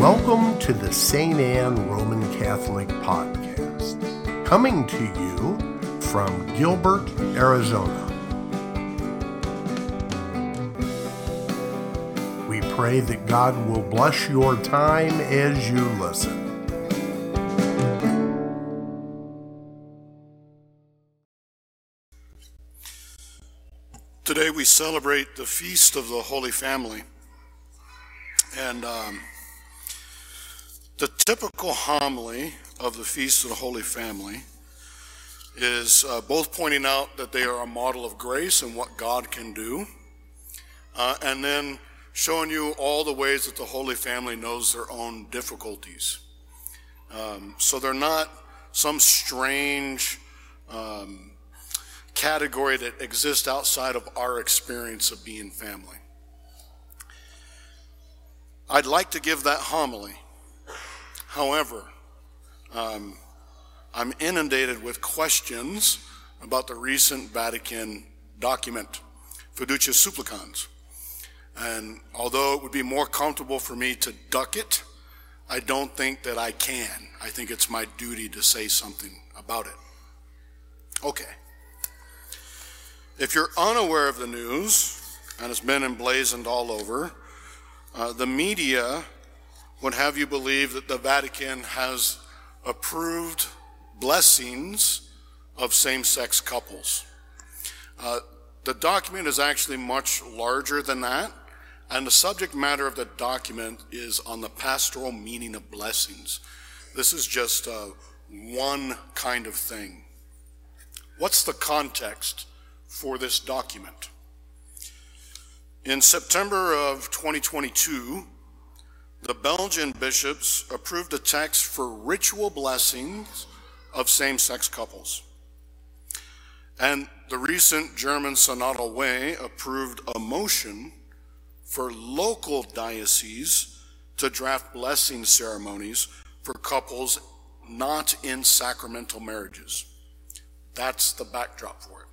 Welcome to the St. Anne Roman Catholic Podcast, coming to you from Gilbert, Arizona. We pray that God will bless your time as you listen. Today we celebrate the Feast of the Holy Family. And um, the typical homily of the Feast of the Holy Family is uh, both pointing out that they are a model of grace and what God can do, uh, and then showing you all the ways that the Holy Family knows their own difficulties. Um, so they're not some strange um, category that exists outside of our experience of being family. I'd like to give that homily However, um, I'm inundated with questions about the recent Vatican document, Fiducia Supplicans. And although it would be more comfortable for me to duck it, I don't think that I can. I think it's my duty to say something about it. Okay. If you're unaware of the news, and it's been emblazoned all over, uh, the media would have you believe that the Vatican has approved blessings of same sex couples. Uh, the document is actually much larger than that, and the subject matter of the document is on the pastoral meaning of blessings. This is just uh, one kind of thing. What's the context for this document? In September of 2022, the Belgian bishops approved a text for ritual blessings of same sex couples. And the recent German Synodal Way approved a motion for local dioceses to draft blessing ceremonies for couples not in sacramental marriages. That's the backdrop for it.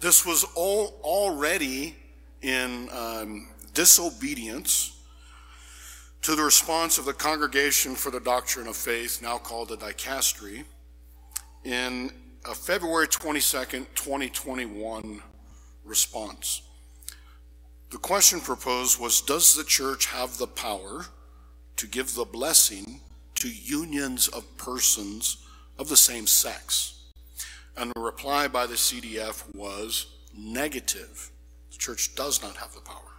This was all already in um, disobedience to the response of the Congregation for the Doctrine of Faith, now called the Dicastery, in a February 22nd, 2021 response. The question proposed was Does the church have the power to give the blessing to unions of persons of the same sex? And the reply by the CDF was negative. The church does not have the power.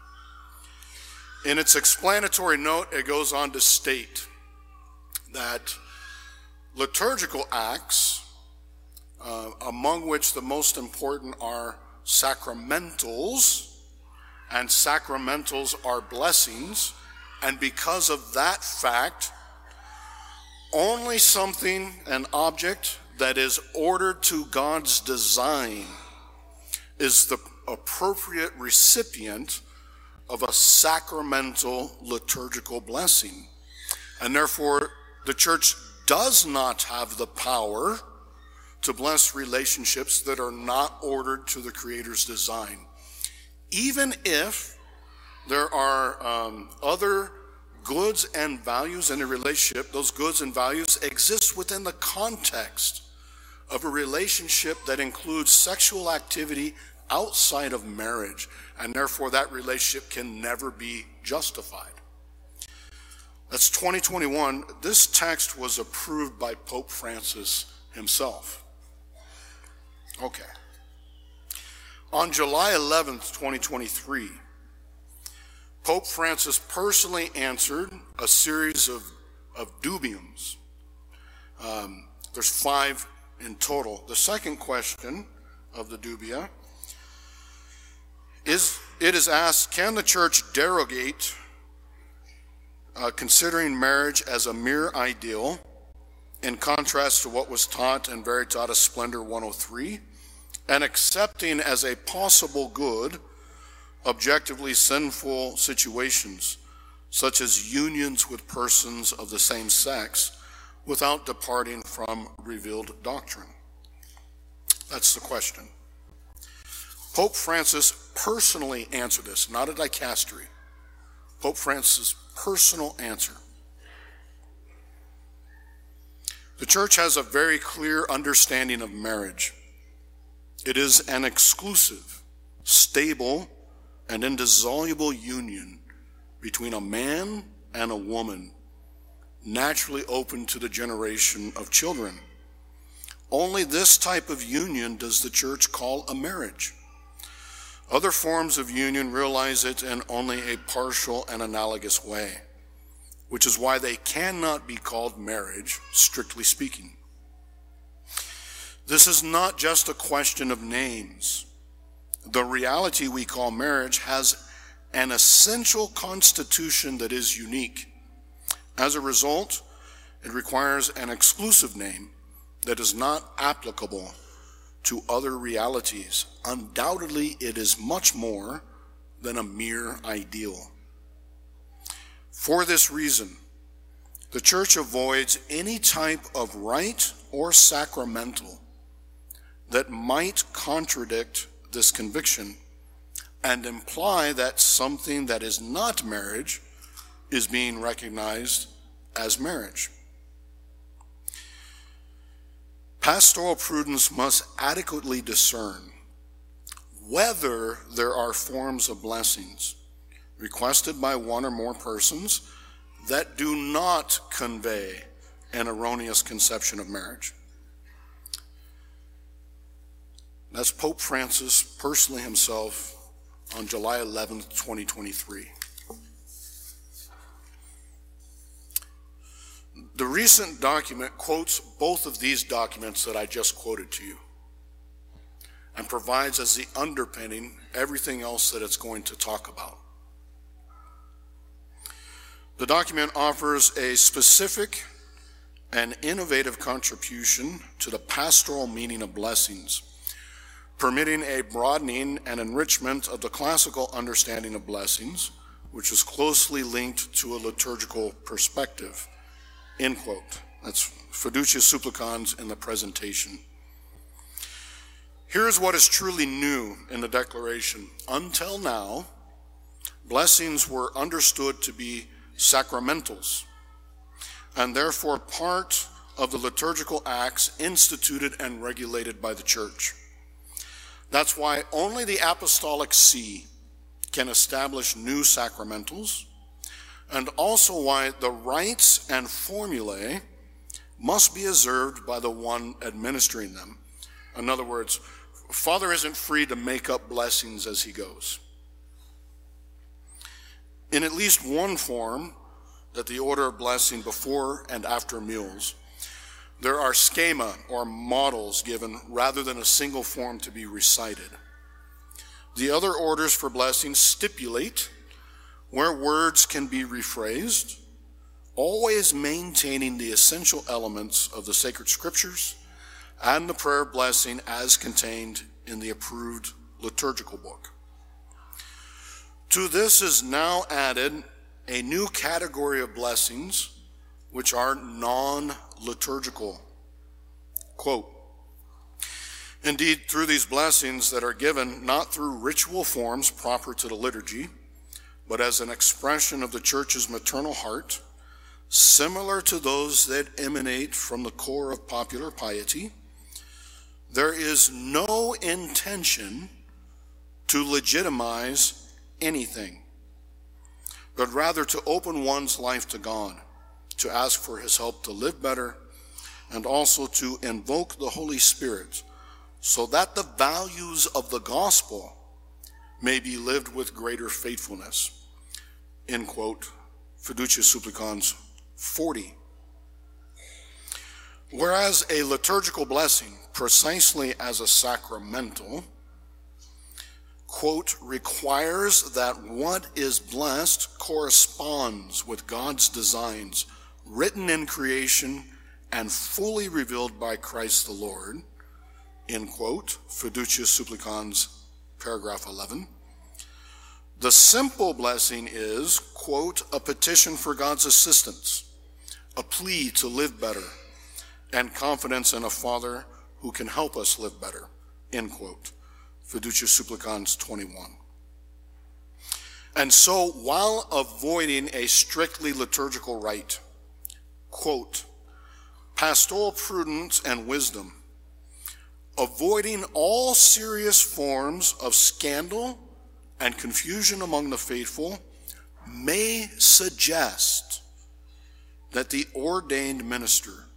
In its explanatory note, it goes on to state that liturgical acts, uh, among which the most important are sacramentals, and sacramentals are blessings, and because of that fact, only something, an object that is ordered to God's design, is the appropriate recipient of a sacramental liturgical blessing. And therefore, the church does not have the power to bless relationships that are not ordered to the Creator's design. Even if there are um, other goods and values in a relationship, those goods and values exist within the context of a relationship that includes sexual activity outside of marriage, and therefore that relationship can never be justified. That's 2021. This text was approved by Pope Francis himself. Okay. On July 11th, 2023, Pope Francis personally answered a series of, of dubiums. Um, there's five in total. The second question of the dubia is, it is asked, can the church derogate uh, considering marriage as a mere ideal in contrast to what was taught in Veritatis Splendor 103 and accepting as a possible good objectively sinful situations such as unions with persons of the same sex without departing from revealed doctrine? That's the question. Pope Francis personally answer this, not a dicastery. Pope Francis' personal answer. The church has a very clear understanding of marriage. It is an exclusive, stable, and indissoluble union between a man and a woman, naturally open to the generation of children. Only this type of union does the church call a marriage. Other forms of union realize it in only a partial and analogous way, which is why they cannot be called marriage, strictly speaking. This is not just a question of names. The reality we call marriage has an essential constitution that is unique. As a result, it requires an exclusive name that is not applicable to other realities. Undoubtedly, it is much more than a mere ideal. For this reason, the church avoids any type of rite or sacramental that might contradict this conviction and imply that something that is not marriage is being recognized as marriage. Pastoral prudence must adequately discern whether there are forms of blessings requested by one or more persons that do not convey an erroneous conception of marriage. That's Pope Francis personally himself on July 11th, 2023. The recent document quotes both of these documents that I just quoted to you and provides as the underpinning everything else that it's going to talk about. The document offers a specific and innovative contribution to the pastoral meaning of blessings permitting a broadening and enrichment of the classical understanding of blessings, which is closely linked to a liturgical perspective. End quote. That's Fiducia Supplicans in the presentation. Here's what is truly new in the declaration. Until now, blessings were understood to be sacramentals and therefore part of the liturgical acts instituted and regulated by the church. That's why only the Apostolic See can establish new sacramentals, and also why the rites and formulae must be observed by the one administering them. In other words, Father isn't free to make up blessings as he goes. In at least one form, that the order of blessing before and after meals there are schema or models given rather than a single form to be recited. The other orders for blessings stipulate where words can be rephrased, always maintaining the essential elements of the sacred scriptures and the prayer blessing as contained in the approved liturgical book. To this is now added a new category of blessings, which are non liturgical. Quote, Indeed, through these blessings that are given not through ritual forms proper to the liturgy, but as an expression of the church's maternal heart, similar to those that emanate from the core of popular piety, there is no intention to legitimize anything, but rather to open one's life to God to ask for his help to live better, and also to invoke the Holy Spirit so that the values of the gospel may be lived with greater faithfulness. End quote. Fiducia Supplicans 40. Whereas a liturgical blessing, precisely as a sacramental, quote, requires that what is blessed corresponds with God's designs written in creation and fully revealed by Christ the Lord, in quote, Fiducia Supplicans, paragraph 11. The simple blessing is, quote, a petition for God's assistance, a plea to live better, and confidence in a Father who can help us live better, end quote. Fiducia Supplicans 21. And so, while avoiding a strictly liturgical rite, quote, pastoral prudence and wisdom, avoiding all serious forms of scandal and confusion among the faithful, may suggest that the ordained minister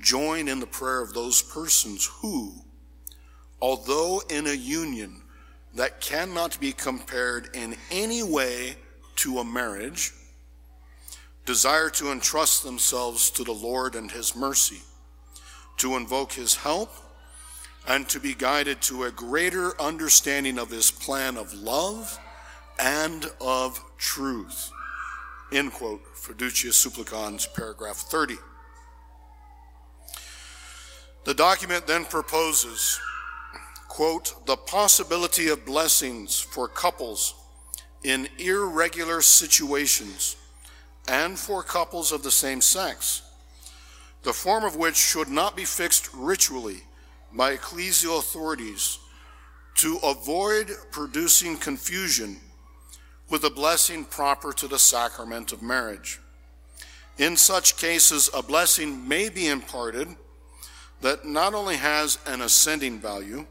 join in the prayer of those persons who, although in a union that cannot be compared in any way to a marriage, desire to entrust themselves to the Lord and His mercy, to invoke His help, and to be guided to a greater understanding of His plan of love and of truth. End quote, Fiducia Supplicans, paragraph 30. The document then proposes, quote, the possibility of blessings for couples in irregular situations and for couples of the same sex, the form of which should not be fixed ritually by ecclesial authorities to avoid producing confusion with a blessing proper to the sacrament of marriage. In such cases, a blessing may be imparted that not only has an ascending value,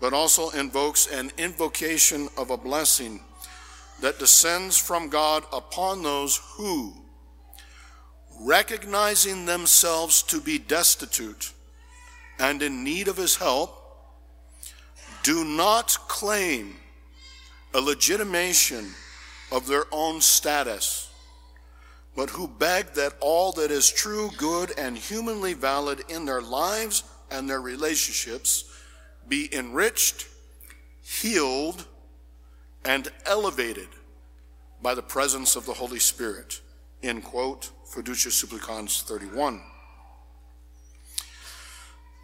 but also invokes an invocation of a blessing that descends from God upon those who, recognizing themselves to be destitute and in need of his help, do not claim a legitimation of their own status, but who beg that all that is true, good, and humanly valid in their lives and their relationships be enriched, healed, and elevated by the presence of the Holy Spirit. End quote, Fiducia Supplicans 31.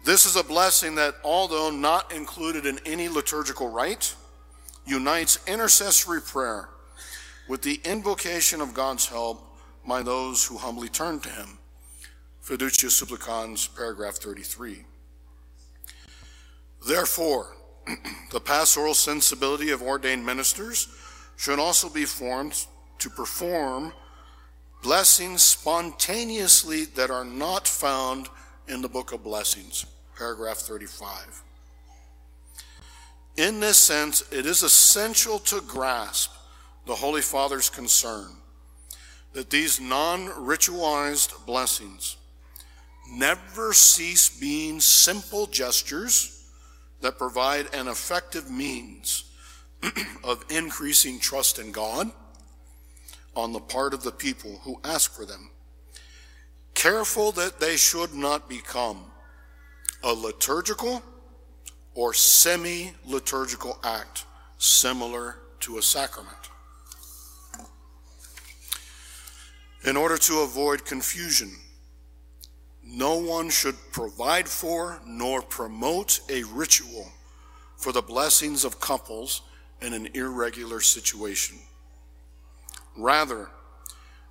This is a blessing that, although not included in any liturgical rite, unites intercessory prayer with the invocation of God's help by those who humbly turn to Him. Fiducia Supplicans, paragraph 33. Therefore, the pastoral sensibility of ordained ministers should also be formed to perform blessings spontaneously that are not found in the book of blessings, paragraph 35. In this sense, it is essential to grasp the Holy Father's concern that these non ritualized blessings never cease being simple gestures that provide an effective means of increasing trust in God on the part of the people who ask for them. Careful that they should not become a liturgical or semi liturgical act similar to a sacrament. In order to avoid confusion, no one should provide for nor promote a ritual for the blessings of couples in an irregular situation. Rather,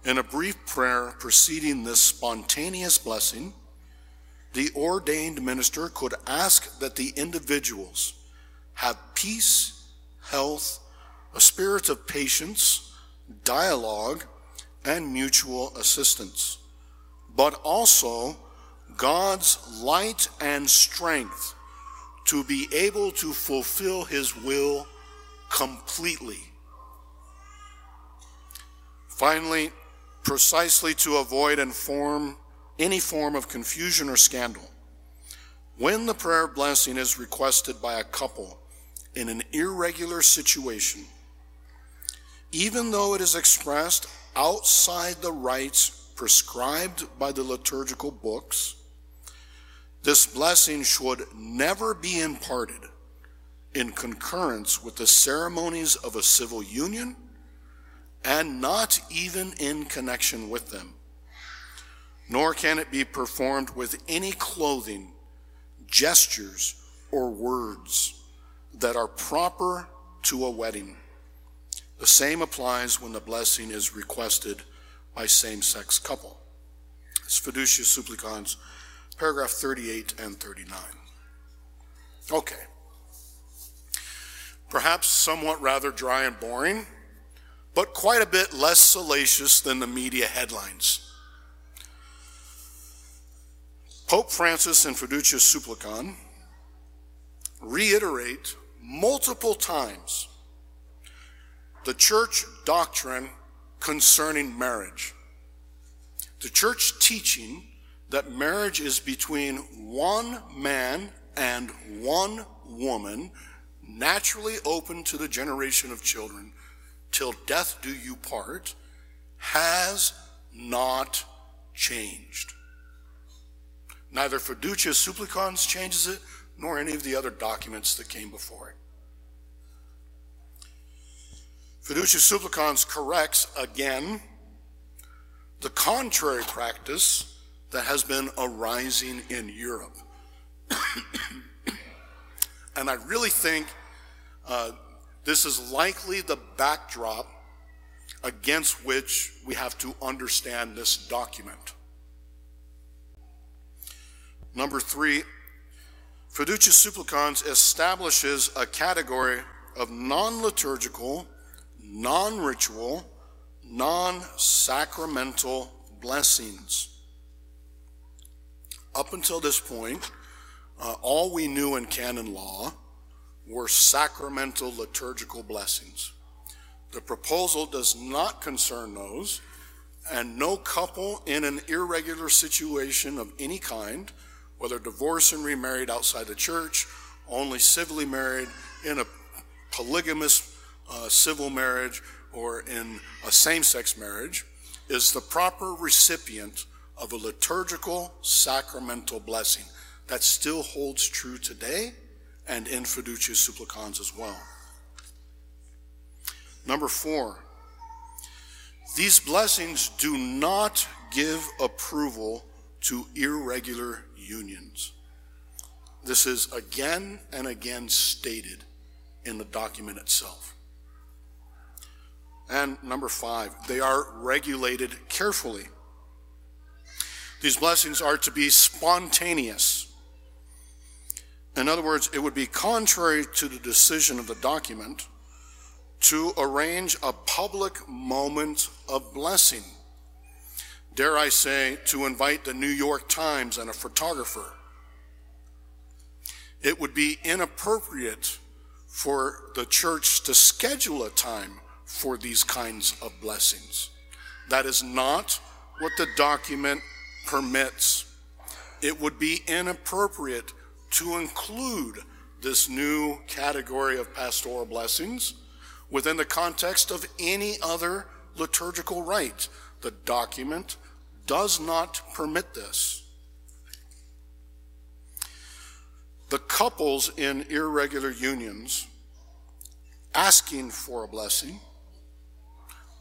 in a brief prayer preceding this spontaneous blessing, the ordained minister could ask that the individuals have peace, health, a spirit of patience, dialogue, and mutual assistance, but also God's light and strength to be able to fulfill his will completely. Finally, precisely to avoid and form any form of confusion or scandal, when the prayer of blessing is requested by a couple in an irregular situation, even though it is expressed outside the rites prescribed by the liturgical books, this blessing should never be imparted in concurrence with the ceremonies of a civil union and not even in connection with them. Nor can it be performed with any clothing, gestures, or words that are proper to a wedding. The same applies when the blessing is requested by same sex couple. It's Fiducia Supplicans, paragraph 38 and 39. Okay. Perhaps somewhat rather dry and boring, but quite a bit less salacious than the media headlines. Pope Francis and Fiducia Supplicans reiterate multiple times the church doctrine concerning marriage. The church teaching that marriage is between one man and one woman, naturally open to the generation of children, till death do you part, has not changed. Neither Fiducia Supplicans changes it, nor any of the other documents that came before it. Fiducia Supplicans corrects again the contrary practice that has been arising in Europe. and I really think uh, this is likely the backdrop against which we have to understand this document. Number three, Fiducia Supplicans establishes a category of non liturgical, non ritual, non sacramental blessings. Up until this point, uh, all we knew in canon law were sacramental liturgical blessings. The proposal does not concern those, and no couple in an irregular situation of any kind whether divorced and remarried outside the church, only civilly married, in a polygamous uh, civil marriage, or in a same sex marriage, is the proper recipient of a liturgical sacramental blessing. That still holds true today and in fiducia supplicans as well. Number four, these blessings do not give approval to irregular unions. This is again and again stated in the document itself. And number five, they are regulated carefully. These blessings are to be spontaneous. In other words, it would be contrary to the decision of the document to arrange a public moment of blessing dare I say, to invite the New York Times and a photographer. It would be inappropriate for the church to schedule a time for these kinds of blessings. That is not what the document permits. It would be inappropriate to include this new category of pastoral blessings within the context of any other liturgical rite. The document does not permit this. The couples in irregular unions asking for a blessing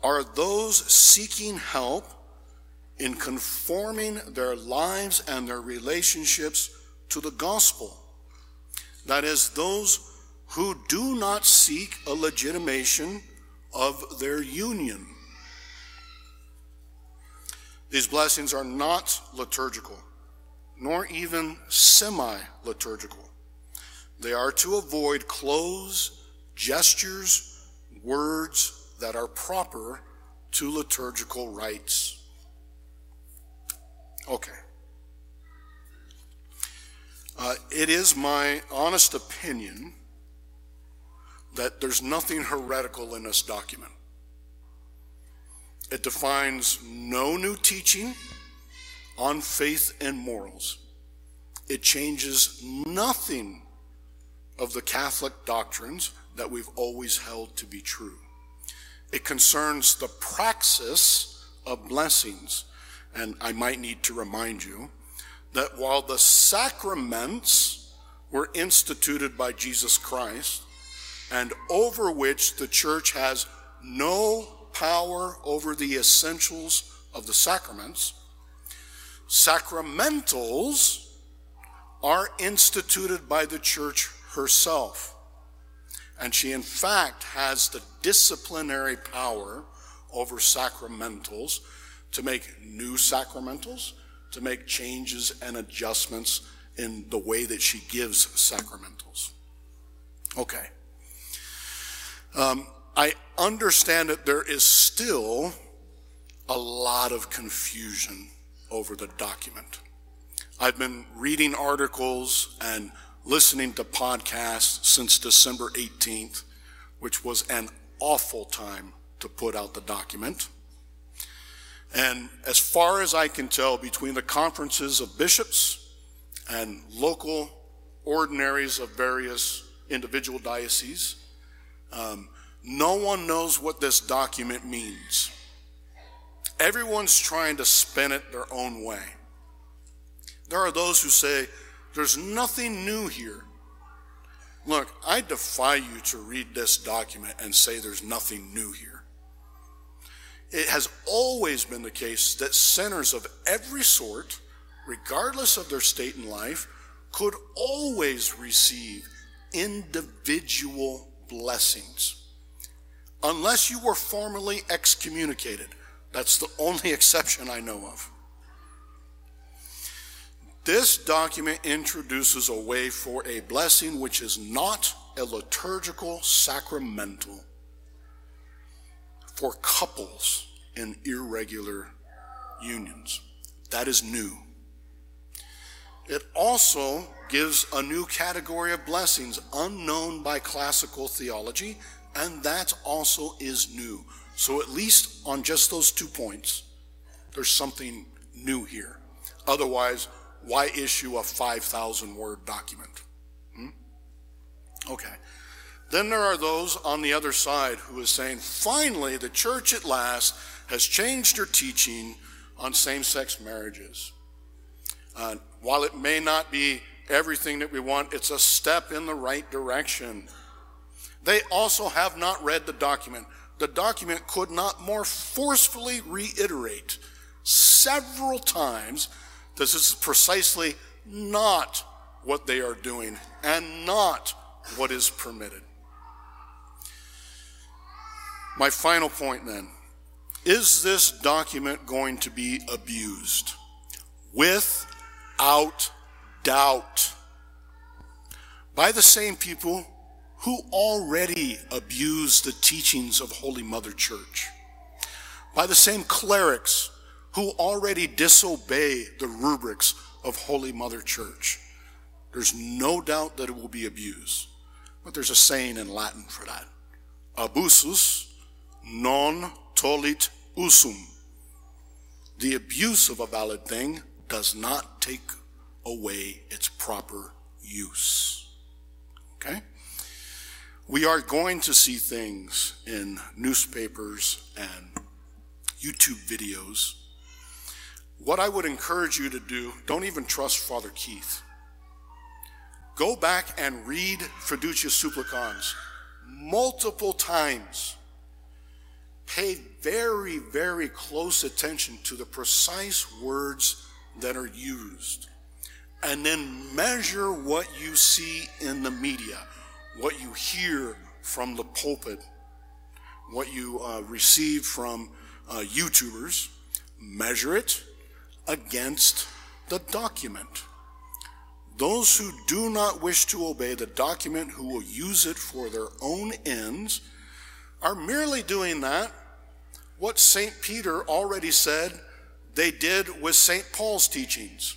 are those seeking help in conforming their lives and their relationships to the gospel. That is, those who do not seek a legitimation of their union. These blessings are not liturgical, nor even semi liturgical. They are to avoid clothes, gestures, words that are proper to liturgical rites. Okay. Uh, it is my honest opinion that there's nothing heretical in this document. It defines no new teaching on faith and morals. It changes nothing of the Catholic doctrines that we've always held to be true. It concerns the praxis of blessings. And I might need to remind you that while the sacraments were instituted by Jesus Christ and over which the church has no power over the essentials of the sacraments. Sacramentals are instituted by the church herself. And she, in fact, has the disciplinary power over sacramentals to make new sacramentals, to make changes and adjustments in the way that she gives sacramentals. Okay. Um, I understand that there is still a lot of confusion over the document. I've been reading articles and listening to podcasts since December 18th, which was an awful time to put out the document. And as far as I can tell, between the conferences of bishops and local ordinaries of various individual dioceses, um, no one knows what this document means. Everyone's trying to spin it their own way. There are those who say, there's nothing new here. Look, I defy you to read this document and say there's nothing new here. It has always been the case that sinners of every sort, regardless of their state in life, could always receive individual blessings. Unless you were formally excommunicated. That's the only exception I know of. This document introduces a way for a blessing which is not a liturgical sacramental for couples in irregular unions. That is new. It also gives a new category of blessings unknown by classical theology, and that also is new. So, at least on just those two points, there's something new here. Otherwise, why issue a 5,000 word document? Hmm? Okay. Then there are those on the other side who is saying, finally, the church at last has changed her teaching on same sex marriages. Uh, while it may not be everything that we want, it's a step in the right direction. They also have not read the document. The document could not more forcefully reiterate several times that this is precisely not what they are doing and not what is permitted. My final point then is this document going to be abused? Without doubt. By the same people who already abuse the teachings of Holy Mother Church. By the same clerics who already disobey the rubrics of Holy Mother Church. There's no doubt that it will be abused. But there's a saying in Latin for that. Abusus non tollit usum. The abuse of a valid thing does not take away its proper use. Okay? We are going to see things in newspapers and YouTube videos what I would encourage you to do, don't even trust Father Keith. Go back and read Fiducia Supplicans multiple times. Pay very, very close attention to the precise words that are used. And then measure what you see in the media, what you hear from the pulpit, what you uh, receive from uh, YouTubers. Measure it against the document. Those who do not wish to obey the document, who will use it for their own ends, are merely doing that what St. Peter already said they did with St. Paul's teachings.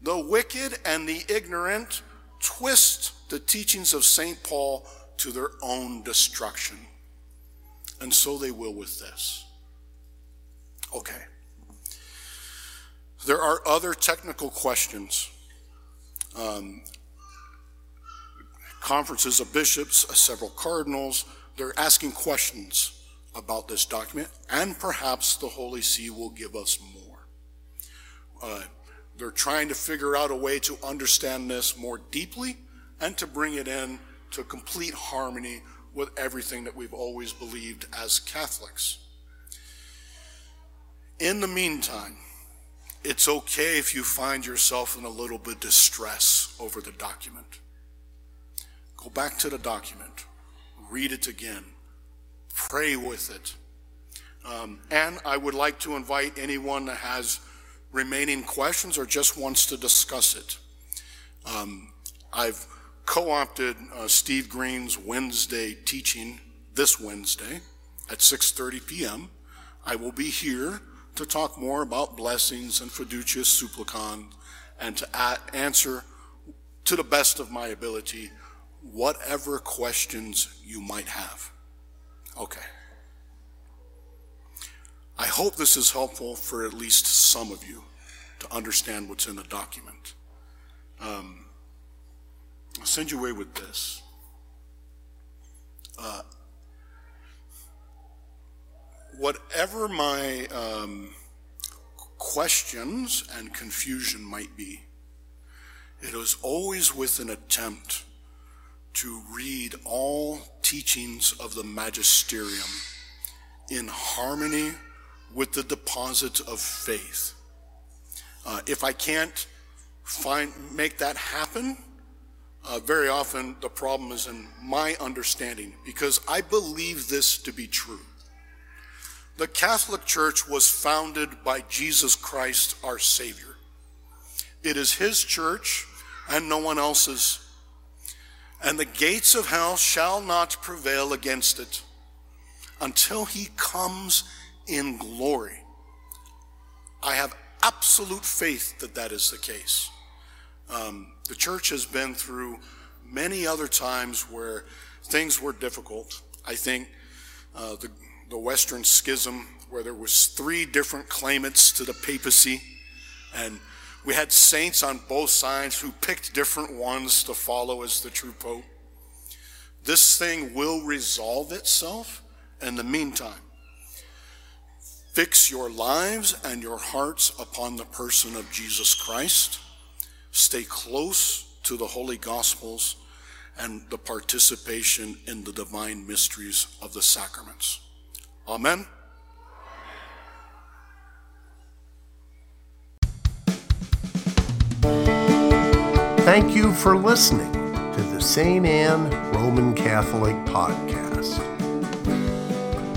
The wicked and the ignorant twist the teachings of St. Paul to their own destruction. And so they will with this. Okay. There are other technical questions. Um, conferences of bishops, uh, several cardinals, they're asking questions about this document, and perhaps the Holy See will give us more. Uh, they're trying to figure out a way to understand this more deeply and to bring it in to complete harmony with everything that we've always believed as Catholics. In the meantime, it's okay if you find yourself in a little bit of distress over the document. Go back to the document, read it again, pray with it. Um, and I would like to invite anyone that has remaining questions or just wants to discuss it. Um, I've co opted uh, Steve Green's Wednesday teaching this Wednesday at 6:30 p.m. I will be here to talk more about blessings and fiducia supplicans and to answer to the best of my ability whatever questions you might have. Okay. I hope this is helpful for at least some of you to understand what's in the document. Um, I'll send you away with this. Uh, whatever my um, questions and confusion might be, it was always with an attempt to read all teachings of the magisterium in harmony with the deposit of faith. Uh, if I can't find make that happen, uh, very often the problem is in my understanding because I believe this to be true. The Catholic Church was founded by Jesus Christ, our Savior. It is His church and no one else's. And the gates of hell shall not prevail against it until He comes in glory. I have absolute faith that that is the case. Um, the church has been through many other times where things were difficult. I think uh, the, the Western Schism, where there was three different claimants to the papacy, and we had saints on both sides who picked different ones to follow as the true pope. This thing will resolve itself. In the meantime, fix your lives and your hearts upon the person of Jesus Christ. Stay close to the Holy Gospels and the participation in the divine mysteries of the sacraments. Amen. Thank you for listening to the St. Anne Roman Catholic Podcast.